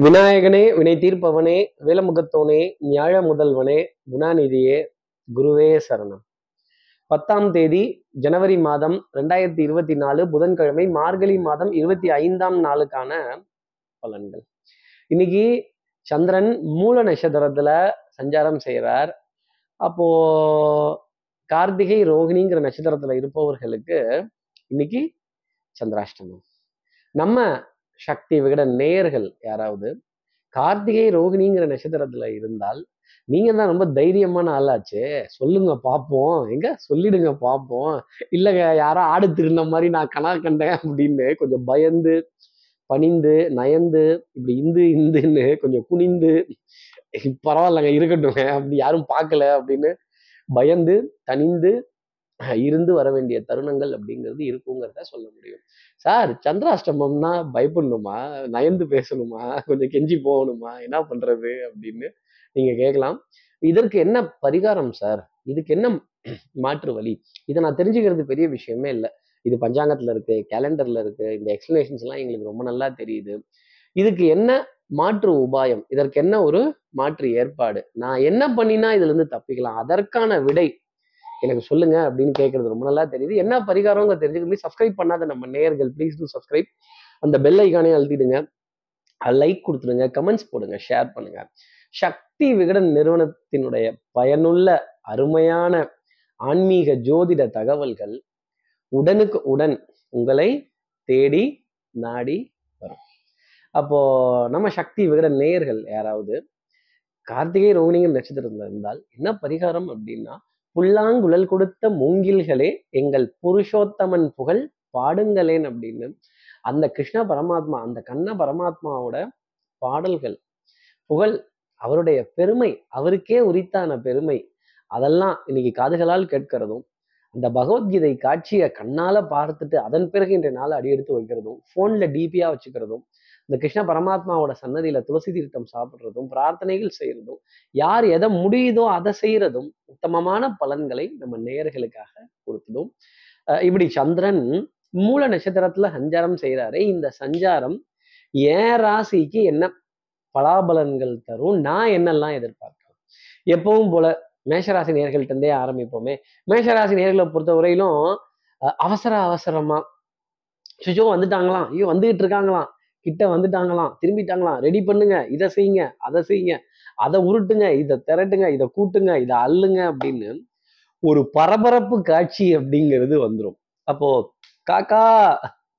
விநாயகனே வினை தீர்ப்பவனே வேலமுகத்தோனே ஞாழ முதல்வனே குணாநிதியே குருவே சரணம். பத்தாம் தேதி ஜனவரி மாதம் ரெண்டாயிரத்தி இருபத்தி நாலு புதன்கிழமை மார்கழி மாதம் இருபத்தி ஐந்தாம் நாளுக்கான பலன்கள். இன்னைக்கு சந்திரன் மூல நட்சத்திரத்துல சஞ்சாரம் செய்கிறார் அப்போ கார்த்திகை ரோகிணிங்கிற நட்சத்திரத்துல இருப்பவர்களுக்கு இன்னைக்கு சந்திராஷ்டமம். நம்ம சக்தி விகட நேயர்கள் யாராவது? கார்த்திகை ரோகிணிங்கிற நட்சத்திரத்துல இருந்தால் நீங்க தான் ரொம்ப தைரியமான ஆளாச்சே. சொல்லுங்க பார்ப்போம் எங்க? சொல்லிடுங்க பார்ப்போம் இல்லைங்க யாரோ ஆடு திருந்த மாதிரி நான் கனா கண்டேன் அப்படின்னு கொஞ்சம் பயந்து பணிந்து நயந்து இப்படி இந்து இந்துன்னு கொஞ்சம் குனிந்து பரவாயில்லங்க இருக்கட்டுங்க அப்படி யாரும் பார்க்கல அப்படின்னு பயந்து தனிந்து இருந்து வர வேண்டிய தருணங்கள் அப்படிங்கிறது இருக்குங்கிறத சொல்ல முடியும். சார் சந்திராஷ்டமம்னா பயப்படணுமா? நயந்து பேசணுமா? கொஞ்சம் கெஞ்சி போகணுமா? என்ன பண்றது அப்படின்னு நீங்க கேட்கலாம். இதற்கு என்ன பரிகாரம் சார்? இதுக்கு என்ன மாற்று வழி? இதை நான் தெரிஞ்சுக்கிறது பெரிய விஷயமே இல்லை. இது பஞ்சாங்கத்துல இருக்கு கேலண்டர்ல இருக்கு. இந்த எக்ஸ்பிளேஷன்ஸ் எல்லாம் எங்களுக்கு ரொம்ப நல்லா தெரியுது. இதுக்கு என்ன மாற்று உபாயம்? இதற்கு என்ன ஒரு மாற்று ஏற்பாடு? நான் என்ன பண்ணினா இதுல இருந்து தப்பிக்கலாம்? அதற்கான விடை எனக்கு சொல்லுங்க அப்படின்னு கேட்கறது ரொம்ப நல்லா தெரியுது. என்ன பரிகாரங்க தெரிஞ்சுக்க சப்ஸ்கிரைப் பண்ணாத நம்ம நேயர்கள் ப்ளீஸ் டூ சப்ஸ்கிரைப் அந்த பெல் ஐக்கானே அழுத்திடுங்க. லைக் கொடுத்துருங்க கமெண்ட்ஸ் போடுங்க. ஷேர் பண்ணுங்க. சக்தி விகடன் நிறுவனத்தினுடைய பயனுள்ள அருமையான ஆன்மீக ஜோதிட தகவல்கள் உடனுக்கு உடன் உங்களை தேடி நாடி வரும். அப்போ நம்ம சக்தி விகடன் நேயர்கள் யாராவது கார்த்திகை ரோகிணிங்கிற நட்சத்திரத்தில் இருந்தால் என்ன பரிகாரம் அப்படின்னா புல்லாங்குழல் கொடுத்த மூங்கில்களே எங்கள் புருஷோத்தமன் புகழ் பாடுங்களேன் அப்படின்னு. அந்த கிருஷ்ண பரமாத்மா அந்த கண்ண பரமாத்மாவோட பாடல்கள் புகழ் அவருடைய பெருமை அவருக்கே உரித்தான பெருமை அதெல்லாம் இன்னைக்கு காதுகளால் கேட்கிறதும் அந்த பகவத்கீதை காட்சியை கண்ணால பார்த்துட்டு அதன் பிறகு இன்றைய நாள் அடியெடுத்து வைக்கிறதும் ஃபோன்ல டிபியா வச்சுக்கிறதும் இந்த கிருஷ்ண பரமாத்மாவோட சன்னதியில துளசி தீர்த்தம் சாப்பிட்றதும் பிரார்த்தனைகள் செய்யறதும் யார் எதை முடியுதோ அதை செய்யறதும் உத்தமமான பலன்களை நம்ம நேயர்களுக்காக கொடுத்துடும் இப்படி சந்திரன் மூல நட்சத்திரத்துல சஞ்சாரம் செய்யறாரு இந்த சஞ்சாரம் ஏன் ராசிக்கு என்ன பலாபலன்கள் தரும் நான் என்னெல்லாம் எதிர்பார்க்கலாம்? எப்பவும் போல மேஷராசி நேர்கள்ட்டே ஆரம்பிப்போமே. மேஷராசி நேர்களை பொறுத்த வரையிலும் அவசர அவசரமா சுஜோ வந்துட்டாங்களாம் ஐயோ வந்துகிட்டு இருக்காங்களாம் கிட்ட வந்துட்டாங்களாம். திரும்பிட்டாங்களாம். ரெடி பண்ணுங்க. இதை செய்யுங்க. அதை செய்யுங்க. அதை உருட்டுங்க. இதை திரட்டுங்க. இதை கூட்டுங்க. இதை அள்ளுங்க அப்படின்னு ஒரு பரபரப்பு காட்சி அப்படிங்கிறது வந்துடும் அப்போ காக்கா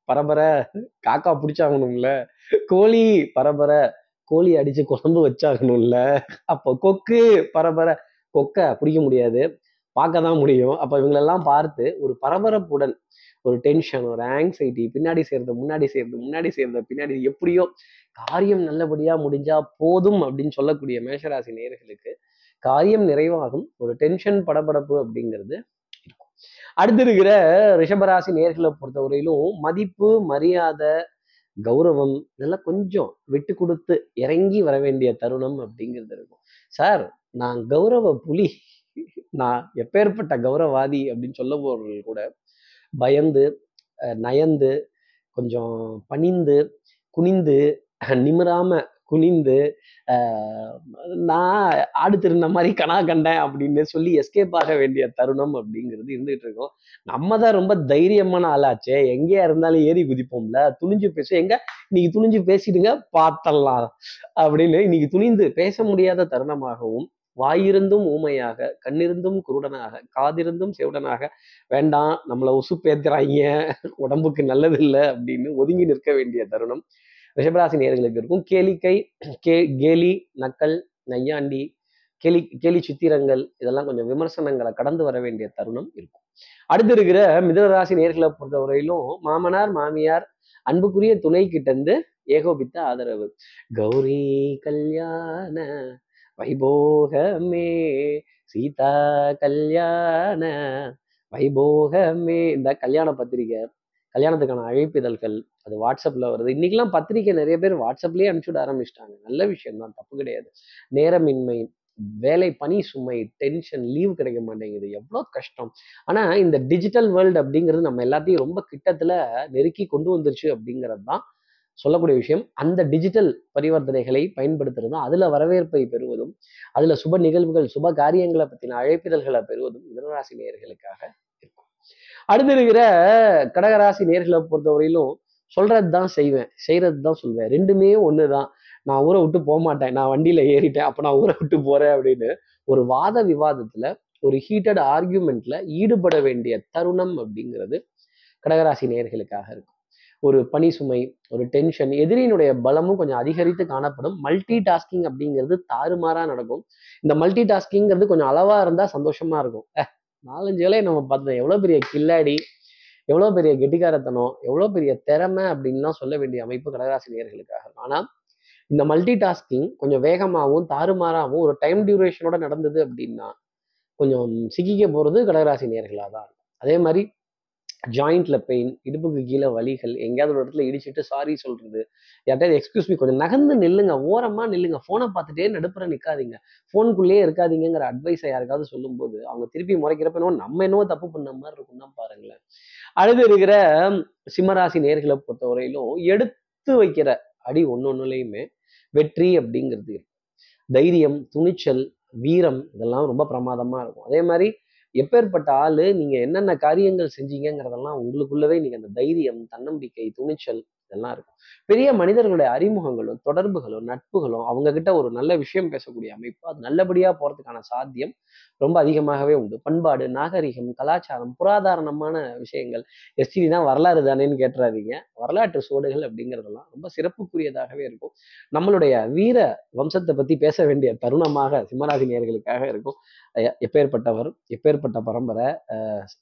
பரபர. காக்கா பிடிச்சாகணும்ல. கோழி பரபர. கோழி அடிச்சு குழம்பு வச்சாகணும்ல. அப்போ கொக்கு பரபர. கொக்கை பிடிக்க முடியாது. பார்க்க தான் முடியும். அப்போ இவங்களெல்லாம் பார்த்து ஒரு பரபரப்புடன் ஒரு டென்ஷன் ஒரு ஆங்ஸைட்டி பின்னாடி சேர்ந்த முன்னாடி செய்யறது முன்னாடி சேர்ந்த பின்னாடி எப்படியோ காரியம் நல்லபடியாக முடிஞ்சா போதும் அப்படின்னு சொல்லக்கூடிய மேஷராசி நேர்களுக்கு காரியம் நிறைவாகும். ஒரு டென்ஷன் படபடப்பு அப்படிங்கிறது இருக்கும். அடுத்து இருக்கிற ரிஷபராசி நேர்களை பொறுத்தவரையிலும் மதிப்பு மரியாதை கௌரவம் இதெல்லாம் கொஞ்சம் விட்டு கொடுத்து இறங்கி வர வேண்டிய தருணம் அப்படிங்கிறது இருக்கும். சார் நான் கௌரவ புலி. நான் எப்பேற்பட்ட கௌரவாதி அப்படின்னு சொல்ல போறவர்கள் கூட பயந்து நயந்து கொஞ்சம் பணிந்து குனிந்து நிமிராம குனிந்து நான் ஆடு திருந்த மாதிரி கனா கண்டேன் அப்படின்னு சொல்லி எஸ்கேப் ஆக வேண்டிய தருணம் அப்படிங்கிறது இருந்துகிட்டு இருக்கோம். நம்ம தான் ரொம்ப தைரியமான ஆளாச்சே. எங்கேயா இருந்தாலும் ஏறி குதிப்போம்ல. துணிஞ்சு பேச. எங்க? இன்னைக்கு துணிஞ்சு பேசிடுங்க பார்த்தலாம் அப்படின்னு இன்னைக்கு துணிந்து பேச முடியாத தருணமாகவும் வாயிருந்தும் ஊமையாக கண்ணிருந்தும் குருடனாக காதிருந்தும் செவுடனாக வேண்டாம் நம்மளை உசுப்பேத்துறாங்க உடம்புக்கு நல்லது இல்லை அப்படின்னு ஒதுங்கி நிற்க வேண்டிய தருணம். ரிஷபராசி நேர்களுக்கு இருக்கும். கேளிக்கை கே கேலி நக்கல் நையாண்டி கேலி கேலி சித்திரங்கள் இதெல்லாம் கொஞ்சம் விமர்சனங்களை கடந்து வர வேண்டிய தருணம் இருக்கும். அடுத்து இருக்கிற மிதனராசி நேர்களை பொறுத்தவரையிலும் மாமனார் மாமியார் அன்புக்குரிய துணை கிட்ட இருந்து ஏகோபித்த ஆதரவு. கௌரி கல்யாண வைபோகமே சீதா கல்யாண வைபோகமே. இந்த கல்யாண பத்திரிகை கல்யாணத்துக்கான அழைப்பிதழ்கள் அது வாட்ஸ்அப்பில் வருது. இன்னைக்கெல்லாம் பத்திரிக்கை நிறைய பேர் வாட்ஸ்அப்லேயே அனுப்பிச்சுட ஆரம்பிச்சிட்டாங்க. நல்ல விஷயம் தான் தப்பு கிடையாது. நேரமின்மை வேலை பணி சுமை டென்ஷன் லீவ் கிடைக்க மாட்டேங்குது. எவ்வளோ கஷ்டம். ஆனால் இந்த டிஜிட்டல் வேர்ல்டு அப்படிங்கிறது நம்ம எல்லாத்தையும் ரொம்ப கிட்டத்தில் நெருக்கி கொண்டு வந்துருச்சு அப்படிங்கிறது தான் சொல்லக்கூடிய விஷயம் அந்த டிஜிட்டல் பரிவர்த்தனைகளை பயன்படுத்துறதும் அதுல வரவேற்பை பெறுவதும் அதுல சுப நிகழ்வுகள் சுப காரியங்களை பத்தின அழைப்பிதழ்களை பெறுவதும் மிதனராசி நேயர்களுக்காக இருக்கும். அடுத்து இருக்கிற கடகராசி நேர்களை பொறுத்தவரையிலும் சொல்றது தான் செய்வேன் செய்யறது தான் சொல்வேன். ரெண்டுமே ஒண்ணுதான். நான் ஊரை விட்டு போக மாட்டேன். நான் வண்டியில ஏறிட்டேன் அப்ப நான் ஊரை விட்டு போறேன் அப்படின்னு ஒரு வாத விவாதத்துல ஒரு ஹீட்டட் ஆர்கியூமெண்ட்ல ஈடுபட வேண்டிய தருணம் அப்படிங்கிறது கடகராசி நேர்களுக்காக இருக்கும். ஒரு பணி சுமை ஒரு டென்ஷன் எதிரியினுடைய பலமும் கொஞ்சம் அதிகரித்து காணப்படும். மல்டி டாஸ்கிங் அப்படிங்கிறது தாறுமாறாக நடக்கும். இந்த மல்டி டாஸ்கிங்கிறது கொஞ்சம் அளவாக இருந்தால் சந்தோஷமாக இருக்கும். நாலஞ்சு வேலையை நம்ம பார்த்தோம் எவ்வளோ பெரிய கில்லாடி எவ்வளோ பெரிய கெட்டிக்காரத்தனம் எவ்வளோ பெரிய திறமை அப்படின்லாம் சொல்ல வேண்டிய அமைப்பு கடகராசி ஆனால் இந்த மல்டி டாஸ்கிங் கொஞ்சம் வேகமாகவும் தாறுமாறாகவும் ஒரு டைம் டியூரேஷனோட நடந்தது அப்படின்னா கொஞ்சம் சிக்கிக்க போகிறது கடகராசி நேர்களாக தான் அதே மாதிரி ஜாயிண்ட்ல பெயின் இடுப்புக்கு கீழே வலிகள் எங்கேயாவது ஒரு இடத்துல இடிச்சிட்டு சாரி சொல்றது. யார்ட்டையாவது எக்ஸ்கியூஸ் மீ கொஞ்சம் நகர்ந்து நில்லுங்க ஓரமா நில்லுங்க. போனை பார்த்துட்டே நடுப்புற நிற்காதீங்க போனுக்குள்ளேயே இருக்காதீங்கிற அட்வைஸை யாருக்காவது சொல்லும்போது அவங்க திருப்பி முறைக்கிறப்ப என்னவோ நம்ம என்னவோ தப்பு பண்ண மாதிரி இருக்கும்னா பாருங்களேன். அழுது இருக்கிற சிம்மராசி நேர்களை பொறுத்தவரையிலும் எடுத்து வைக்கிற அடி ஒன்னொன்னுலையுமே வெற்றி அப்படிங்கிறது தைரியம் துணிச்சல் வீரம் இதெல்லாம் ரொம்ப பிரமாதமா இருக்கும். அதே மாதிரி எப்பேற்பட்ட ஆள் நீங்கள் என்னென்ன காரியங்கள் செஞ்சீங்கங்கிறதெல்லாம் உங்களுக்குள்ளவே நீங்கள் அந்த தைரியம் தன்னம்பிக்கை துணிச்சல் இதெல்லாம் இருக்கும். பெரிய மனிதர்களுடைய அறிமுகங்களும் தொடர்புகளும் நட்புகளும் அவங்க கிட்ட ஒரு நல்ல விஷயம் பேசக்கூடிய அமைப்பு அது நல்லபடியா போறதுக்கான சாத்தியம் ரொம்ப அதிகமாகவே உண்டு. பண்பாடு நாகரிகம் கலாச்சாரம் புராதாரணமான விஷயங்கள் எஸ்டிடி தான் வரலாறு தானேன்னு கேட்டுறாதீங்க. வரலாற்று சுவடுகள் அப்படிங்கிறதெல்லாம் ரொம்ப சிறப்புக்குரியதாகவே இருக்கும். நம்மளுடைய வீர வம்சத்தை பத்தி பேச வேண்டிய தருணமாக சிம்மராசி நேயர்களுக்காக இருக்கும் எப்பேற்பட்டவர் எப்பேற்பட்ட பரம்பரை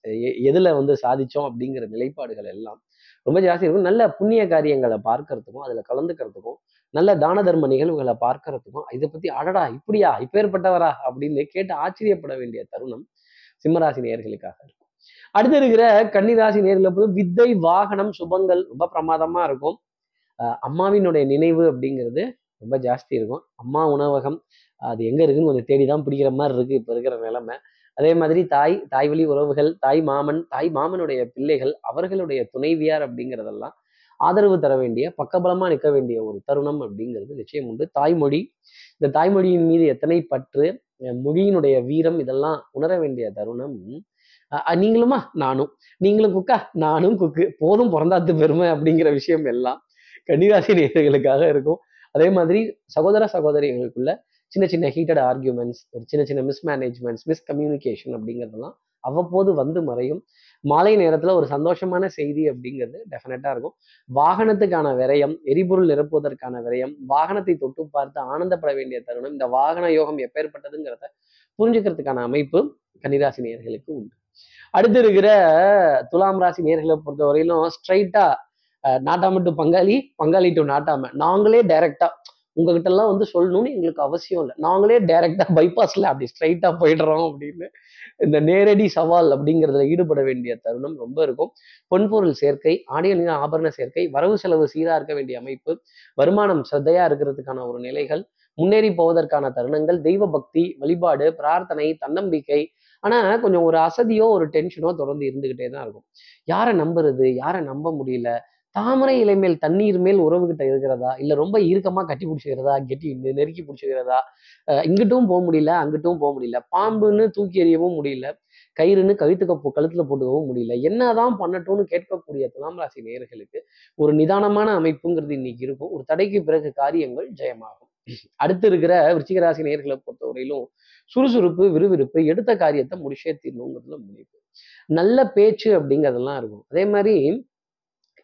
எ- எதுல வந்து சாதிச்சோம் அப்படிங்கிற நிலைப்பாடுகள் எல்லாம் ரொம்ப ஜாஸ்தி இருக்கும். நல்ல புண்ணிய காரியங்களை பார்க்கறதுக்கும் அதுல கலந்துக்கிறதுக்கும் நல்ல தான தர்ம நிகழ்வுகளை பார்க்கறதுக்கும் இதை பத்தி அடடா இப்படியா இப்பேற்பட்டவரா அப்படின்னு கேட்டு ஆச்சரியப்பட வேண்டிய தருணம் சிம்மராசி நேயர்களுக்காக இருக்கும். அடுத்து இருக்கிற கன்னிராசி நேர்களை போது வித்தை வாகனம் சுபங்கள் ரொம்ப பிரமாதமா இருக்கும். அம்மாவினுடைய நினைவு அப்படிங்கிறது ரொம்ப ஜாஸ்தி இருக்கும். அம்மா உணவகம் அது எங்க இருக்குன்னு கொஞ்சம் தேடி தான் பிடிக்கிற மாதிரி இருக்கு. இப்ப இருக்கிற நிலைமை. அதே மாதிரி தாய் தாய் வழி உறவுகள் தாய் மாமன் தாய் மாமனுடைய பிள்ளைகள் அவர்களுடைய துணைவியார் அப்படிங்கிறதெல்லாம் ஆதரவு தர வேண்டிய பக்கபலமா நிற்க வேண்டிய ஒரு தருணம் அப்படிங்கிறது நிச்சயம் உண்டு. தாய்மொழி இந்த தாய்மொழியின் மீது எத்தனை பற்று மொழியினுடைய வீரம் இதெல்லாம் உணர வேண்டிய தருணம். நீங்களுமா? நானும். நீங்களும் குக்கா? நானும் குக்கு. போதும் பிறந்தாத்து பெருமை அப்படிங்கிற விஷயம் எல்லாம் கன்னிராசி நேர்களுக்காக இருக்கும். அதே மாதிரி சகோதர சகோதரிகளுக்குள்ள சின்ன சின்ன ஹீட்டட் ஆர்கியூமெண்ட்ஸ் ஒரு சின்ன சின்ன மிஸ்மேனேஜ்மெண்ட்ஸ் மிஸ்கம்யூனிகேஷன் அப்படிங்கிறதெல்லாம் அவ்வப்போது வந்து மறையும். மாலை நேரத்துல ஒரு சந்தோஷமான செய்தி அப்படிங்கிறது டெஃபினட்டாக இருக்கும். வாகனத்துக்கான விரயம் எரிபொருள் நிரப்புவதற்கான விரயம் வாகனத்தை தொட்டு பார்த்து ஆனந்தப்பட வேண்டிய தருணம் இந்த வாகன யோகம் எப்பேற்பட்டதுங்கிறத புரிஞ்சுக்கிறதுக்கான அமைப்பு கன்னிராசி நேர்களுக்கு உண்டு. அடுத்து இருக்கிற துலாம் ராசி நேர்களை பொறுத்தவரையிலும் ஸ்ட்ரைட்டா நாட்டாம டு பங்காளி பங்காளி டு நாட்டாம நாங்களே டைரக்டா உங்ககிட்டலாம் வந்து சொல்லணும்னு எங்களுக்கு அவசியம் இல்லை. நாங்களே டைரெக்டாக பைபாஸில் அப்படி ஸ்ட்ரைட்டாக போயிடுறோம் அப்படின்னு இந்த நேரடி சவால் அப்படிங்கிறதுல ஈடுபட வேண்டிய தருணம் ரொம்ப இருக்கும். பொன்பொருள் சேர்க்கை ஆடிய ஆபரண சேர்க்கை வரவு செலவு சீராக இருக்க வேண்டிய அமைப்பு வருமானம் சிரத்தையாக இருக்கிறதுக்கான ஒரு நிலைகள் முன்னேறி போவதற்கான தருணங்கள் தெய்வ பக்தி வழிபாடு பிரார்த்தனை தன்னம்பிக்கை ஆனா கொஞ்சம் ஒரு அசதியோ ஒரு டென்ஷனோ தொடர்ந்து இருந்துகிட்டே தான் இருக்கும். யாரை நம்புறது யாரை நம்ப முடியல தாமரை இலை மேல் தண்ணீர் மேல் உறவு கிட்ட இருக்கிறதா? இல்லை ரொம்ப ஈர்க்கமாக கட்டி பிடிச்சிக்கிறதா? கெட்டி நெருக்கி பிடிச்சிக்கிறதா? இங்கிட்டும் போக முடியல அங்கிட்டும் போக முடியல. பாம்புன்னு தூக்கி எறியவும் முடியல. கயிறுன்னு கழுத்துக்க கழுத்துல போட்டுக்கவும் முடியல. என்னதான் பண்ணட்டும்னு கேட்கக்கூடிய துலாம் ராசி நேயர்களுக்கு ஒரு நிதானமான அமைப்புங்கிறது இன்னைக்கு இருக்கும். ஒரு தடைக்கு பிறகு காரியங்கள் ஜெயமாகும். அடுத்து இருக்கிற விருச்சிக ராசி நேயர்களை பொறுத்தவரையிலும் சுறுசுறுப்பு விறுவிறுப்பு எடுத்த காரியத்தை முடிச்சே தீரணுங்கிறதுல முனைப்பு. நல்ல பேச்சு அப்படிங்கிறதெல்லாம் இருக்கும். அதே மாதிரி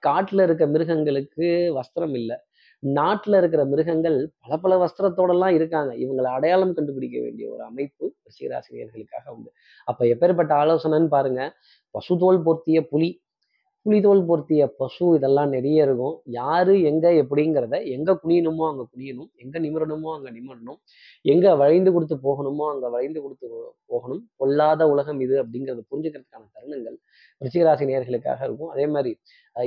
காட்டுல இருக்க மிருகங்களுக்கு வஸ்திரம் இல்லை. நாட்டுல இருக்கிற மிருகங்கள் பல பல வஸ்திரத்தோடலாம் இருக்காங்க. இவங்களை அடையாளம் கண்டுபிடிக்க வேண்டிய ஒரு அமைப்பு ரிஷிகராசினியர்களுக்காக உண்டு. அப்ப எப்பேற்பட்ட ஆலோசனைன்னு பாருங்க. பசுதோல் பொருத்திய புலி புலிதோல் பொருத்திய பசு இதெல்லாம் நிறைய இருக்கும். யாரு எங்க எப்படிங்கிறத எங்க குனியணுமோ அங்க குனியணும். எங்க நிமிரணுமோ அங்க நிமிரணும். எங்க வளைந்து கொடுத்து போகணுமோ அங்க வளைந்து கொடுத்து போகணும். பொல்லாத உலகம் இது அப்படிங்கிறத புரிஞ்சுக்கிறதுக்கான தருணங்கள் ரிச்சிகராசி நேர்களுக்காக இருக்கும். அதே மாதிரி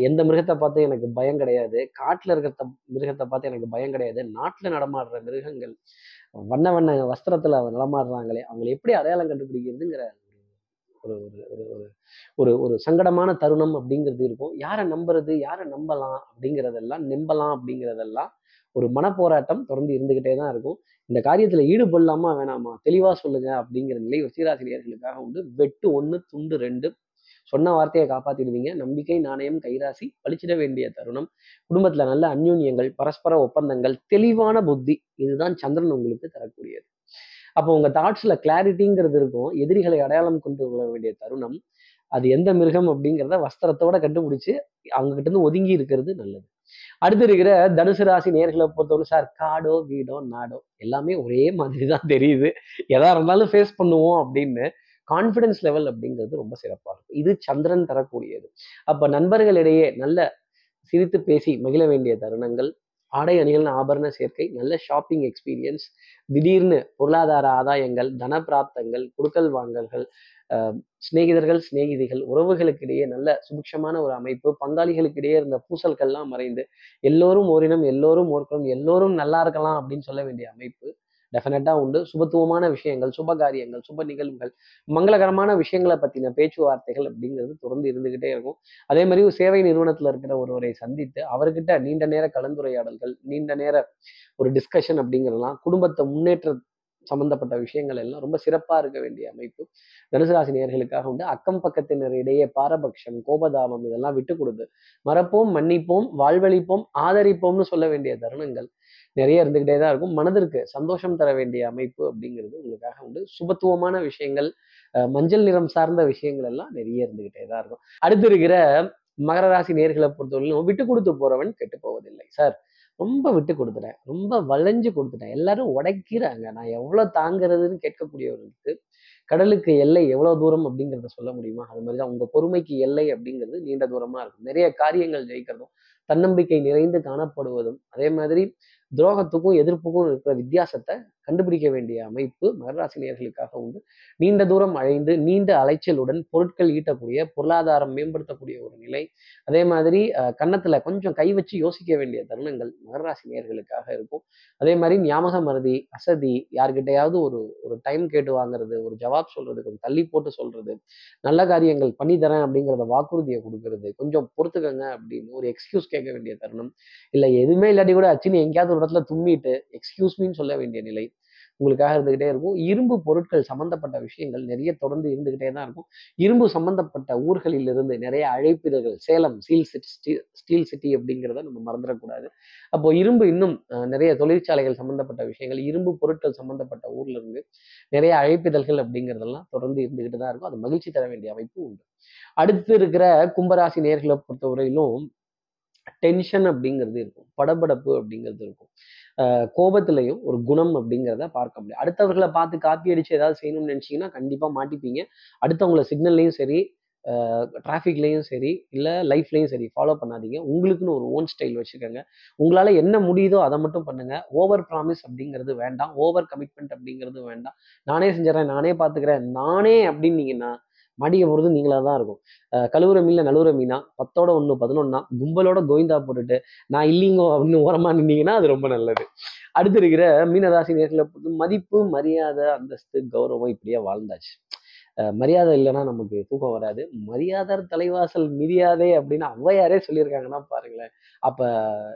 எந்த மிருகத்தை பார்த்து எனக்கு பயம் கிடையாது. காட்டில் இருக்கிற மிருகத்தை பார்த்து எனக்கு பயம் கிடையாது. நாட்டில் நடமாடுற மிருகங்கள் வண்ண வண்ண வஸ்திரத்துல நடமாடுறாங்களே அவங்களை எப்படி அடையாளம் கண்டுபிடிக்கிறதுங்கிற ஒரு ஒரு ஒரு ஒரு ஒரு ஒரு சங்கடமான தருணம் அப்படிங்கிறது இருக்கும். யாரை நம்புறது யாரை நம்பலாம் அப்படிங்கிறதெல்லாம் நம்பலாம் அப்படிங்கிறதெல்லாம் ஒரு மனப்போராட்டம் தொடர்ந்து இருந்துகிட்டே தான் இருக்கும். இந்த காரியத்தில் ஈடுபடலாமா வேணாமா தெளிவாக சொல்லுங்க அப்படிங்கிற நிலை சீராசிரியர்களுக்காக உண்டு. வெட்டு ஒன்று துண்டு ரெண்டு சொன்ன வார்த்தையை காப்பாத்திடுவீங்க. நம்பிக்கை நாணயம் கைராசி பழிச்சிட வேண்டிய தருணம். குடும்பத்துல நல்ல அந்யூன்யங்கள் பரஸ்பர ஒப்பந்தங்கள் தெளிவான புத்தி இதுதான் சந்திரன் உங்களுக்கு தரக்கூடியது. அப்போ உங்க தாட்ஸ்ல கிளாரிட்டிங்கிறது இருக்கும். எதிரிகளை அடையாளம் கொண்டு கொள்ள வேண்டிய தருணம். அது எந்த மிருகம் அப்படிங்கிறத வஸ்திரத்தோட கண்டுபிடிச்சு அவங்க கிட்ட இருந்து ஒதுங்கி இருக்கிறது நல்லது. அடுத்து இருக்கிற தனுசு ராசி நேர்களை பொறுத்தவரை சார் காடோ வீடோ நாடோ எல்லாமே ஒரே மாதிரி தான் தெரியுது. எதா இருந்தாலும் ஃபேஸ் பண்ணுவோம் அப்படின்னு கான்ஃபிடன்ஸ் லெவல் அப்படிங்கிறது ரொம்ப சிறப்பாக இருக்கும். இது சந்திரன் தரக்கூடியது. அப்போ நண்பர்களிடையே நல்ல சிரித்து பேசி மகிழ வேண்டிய தருணங்கள் ஆடை அணிகள் ஆபரண சேர்க்கை நல்ல ஷாப்பிங் எக்ஸ்பீரியன்ஸ் திடீர்னு பொருளாதார ஆதாயங்கள் தன பிராப்தங்கள் குடுக்கல் வாங்கல்கள் சிநேகிதர்கள் சிநேகிதிகள் உறவுகளுக்கிடையே நல்ல சுபிக்ஷமான ஒரு அமைப்பு பங்காளிகளுக்கிடையே இருந்த பூசல்கள்லாம் மறைந்து எல்லோரும் ஓரினம் எல்லோரும் ஓர்க்குளம் எல்லோரும் நல்லா இருக்கலாம் அப்படின்னு சொல்ல வேண்டிய அமைப்பு டெஃபினட்டாக உண்டு. சுபத்துவமான விஷயங்கள் சுப காரியங்கள் சுப நிகழ்வுகள் மங்களகரமான விஷயங்களை பத்தின பேச்சுவார்த்தைகள் அப்படிங்கிறது தொடர்ந்து இருந்துகிட்டே இருக்கும். அதே மாதிரி சேவை நிறுவனத்தில் இருக்கிற ஒருவரை சந்தித்து அவர்கிட்ட நீண்ட நேர கலந்துரையாடல்கள் நீண்ட நேர ஒரு டிஸ்கஷன் அப்படிங்கிறதுலாம் குடும்பத்தை முன்னேற்ற சம்பந்தப்பட்ட விஷயங்கள் எல்லாம் ரொம்ப சிறப்பாக இருக்க வேண்டிய அமைப்பு. தனுசு ராசி உண்டு. அக்கம் பக்கத்தினரிடையே பாரபட்சம் கோபதாபம் இதெல்லாம் விட்டு கொடுத்து மறப்போம் மன்னிப்போம் வாழ்வழிப்போம் ஆதரிப்போம்னு சொல்ல வேண்டிய தருணங்கள் நிறைய இருந்துகிட்டே தான் இருக்கும். மனதிற்கு சந்தோஷம் தர வேண்டிய அமைப்பு அப்படிங்கிறது உங்களுக்காக உண்டு. சுபத்துவமான விஷயங்கள் மஞ்சள் நிறம் சார்ந்த விஷயங்கள் எல்லாம் நிறைய இருந்துகிட்டே தான் இருக்கும். அடுத்து இருக்கிற மகர ராசி நேர்களை பொறுத்தவரையிலும் விட்டு கொடுத்து போறவன் கெட்டு போவதில்லை சார். ரொம்ப விட்டு கொடுத்துட்டேன். ரொம்ப வளைஞ்சு கொடுத்துட்டேன். எல்லாரும் உடைக்கிறாங்க. நான் எவ்வளவு தாங்குறதுன்னு கேட்கக்கூடியவர்களுக்கு கடலுக்கு எல்லை எவ்வளவு தூரம் அப்படிங்கிறத சொல்ல முடியுமா? அது மாதிரி தான் உங்க பொறுமைக்கு எல்லை அப்படிங்கிறது நீண்ட தூரமா இருக்கும். நிறைய காரியங்கள் ஜெயிக்கிறதும் தன்னம்பிக்கை நிறைந்து காணப்படுவதும் அதே மாதிரி துரோகத்துக்கும் எதிர்ப்புக்கும் இருக்கிற வித்தியாசத்தை கண்டுபிடிக்க வேண்டிய அமைப்பு மகராசினியர்களுக்காக உண்டு. நீண்ட தூரம் அழைந்து நீண்ட அலைச்சலுடன் பொருட்கள் ஈட்டக்கூடிய பொருளாதாரம் மேம்படுத்தக்கூடிய ஒரு நிலை. அதே மாதிரி கன்னத்துல கொஞ்சம் கை வச்சு யோசிக்க வேண்டிய தருணங்கள் மகராசினியர்களுக்காக இருக்கும். அதே மாதிரி ஞாபக மருதி அசதி யார்கிட்டையாவது ஒரு ஒரு டைம் கேட்டு வாங்குறது ஒரு ஜவாப் சொல்றது கொஞ்சம் தள்ளி போட்டு சொல்றது நல்ல காரியங்கள் பண்ணி தரேன் அப்படிங்கிறத வாக்குறுதியை கொடுக்கறது கொஞ்சம் பொறுத்துக்கங்க அப்படின்னு ஒரு எக்ஸ்கியூஸ் கேட்க வேண்டிய தருணம். இல்லை எதுவுமே இல்லாட்டி கூட அச்சின்னு எங்கேயாவது ஒரு இடத்துல தும்மிட்டு எக்ஸ்கியூஸ் மீன்னு சொல்ல வேண்டிய நிலை. உங்களுக்காக இருந்துகிட்டே இருக்கும். இரும்பு பொருட்கள் சம்பந்தப்பட்ட விஷயங்கள் நிறைய தொடர்ந்து இருந்துகிட்டே தான் இருக்கும். இரும்பு சம்பந்தப்பட்ட ஊர்களில் இருந்து நிறைய அழைப்பிதழ்கள் Salem steel city steel city அப்படிங்கிறத நம்ம மறந்துடக்கூடாது. அப்போ இரும்பு இன்னும் நிறைய தொழிற்சாலைகள் சம்பந்தப்பட்ட விஷயங்கள் இரும்பு பொருட்கள் சம்பந்தப்பட்ட ஊர்ல இருந்து நிறைய அழைப்பிதழ்கள் அப்படிங்கிறதெல்லாம் தொடர்ந்து இருந்துகிட்டு தான் இருக்கும். அது மகிழ்ச்சி தர வேண்டிய அமைப்பு உண்டு. அடுத்து இருக்கிற கும்பராசி நேர்களை பொறுத்தவரையிலும் டென்ஷன் அப்படிங்கிறது இருக்கும். படபடப்பு அப்படிங்கிறது இருக்கும். கோபத்திலையும் ஒரு குணம் அப்படிங்கிறத பார்க்க முடியும். அடுத்தவர்களை பார்த்து காப்பி அடிச்சு ஏதாவது செய்யணும்னு நினைச்சீங்கன்னா கண்டிப்பாக மாட்டிப்பீங்க. அடுத்தவங்களை சிக்னல்லையும் சரி டிராஃபிக்லேயும் சரி இல்லை லைஃப்லேயும் சரி ஃபாலோ பண்ணாதீங்க. உங்களுக்குன்னு ஒரு ஓன் ஸ்டைல் வச்சுக்கோங்க. உங்களால் என்ன முடியுதோ அதை மட்டும் பண்ணுங்கள் ஓவர் ப்ராமிஸ் அப்படிங்கிறது வேண்டாம். ஓவர் கமிட்மெண்ட் அப்படிங்கிறது வேண்டாம். நானே செஞ்சிடறேன் நானே பார்த்துக்கிறேன் நானே அப்படின்னீங்கன்னா மாட்டிக்க போகிறது நீங்களாக தான் இருக்கும். அஹ் கழுவுற மீனில் நழுவுற மீனா பத்தோட ஒன்று பதினொன்னா கும்பலோட கோவிந்தா போட்டுட்டு நான் இல்லைங்கோ அப்படின்னு ஓரமாக நின்னீங்கன்னா அது ரொம்ப நல்லது. அடுத்து இருக்கிற மீனராசி நேரத்தில் மதிப்பு மரியாதை அந்தஸ்து கௌரவம் இப்படியே வாழ்ந்தாச்சு. அஹ் மரியாதை இல்லைன்னா நமக்கு தூக்கம் வராது. மரியாதர் தலைவாசல் மிதியாதே அப்படின்னு ஔவையாரே சொல்லியிருக்காங்கன்னா பாருங்களேன். அப்ப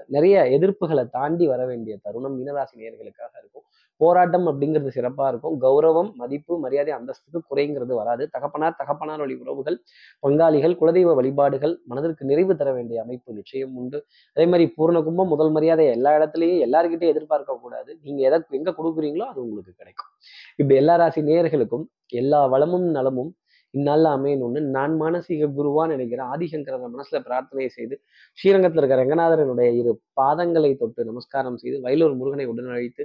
நிறைய எதிர்ப்புகளை தாண்டி வர வேண்டிய தருணம் மீனராசி நேர்களுக்காக இருக்கும். போராட்டம் அப்படிங்கிறது சிறப்பா இருக்கும். கௌரவம் மதிப்பு மரியாதை அந்தஸ்துக்கு குறைங்கிறது வராது. தகப்பனார் தகப்பனார் வழி உறவுகள் பங்காளிகள் குலதெய்வ வழிபாடுகள் மனதிற்கு நிறைவு தர வேண்டிய அமைப்பு நிச்சயம் உண்டு. அதே மாதிரி பூர்ண கும்பம் முதல் மரியாதை எல்லா இடத்துலையும் எல்லாருக்கிட்டையும் எதிர்பார்க்க கூடாது. நீங்க எதை எங்க கொடுக்குறீங்களோ அது உங்களுக்கு கிடைக்கும். இப்படி எல்லா ராசி நேயர்களுக்கும் எல்லா வளமும் நலமும் இந்நாளில் அமையணும்னு நான் மானசீக குருவா நினைக்கிறேன் ஆதிசங்கரனை மனசுல பிரார்த்தனை செய்து ஸ்ரீரங்கத்தில் இருக்கிற ரங்கநாதரனுடைய இரு பாதங்களை தொட்டு நமஸ்காரம் செய்து வயலூர் முருகனை உடனழைத்து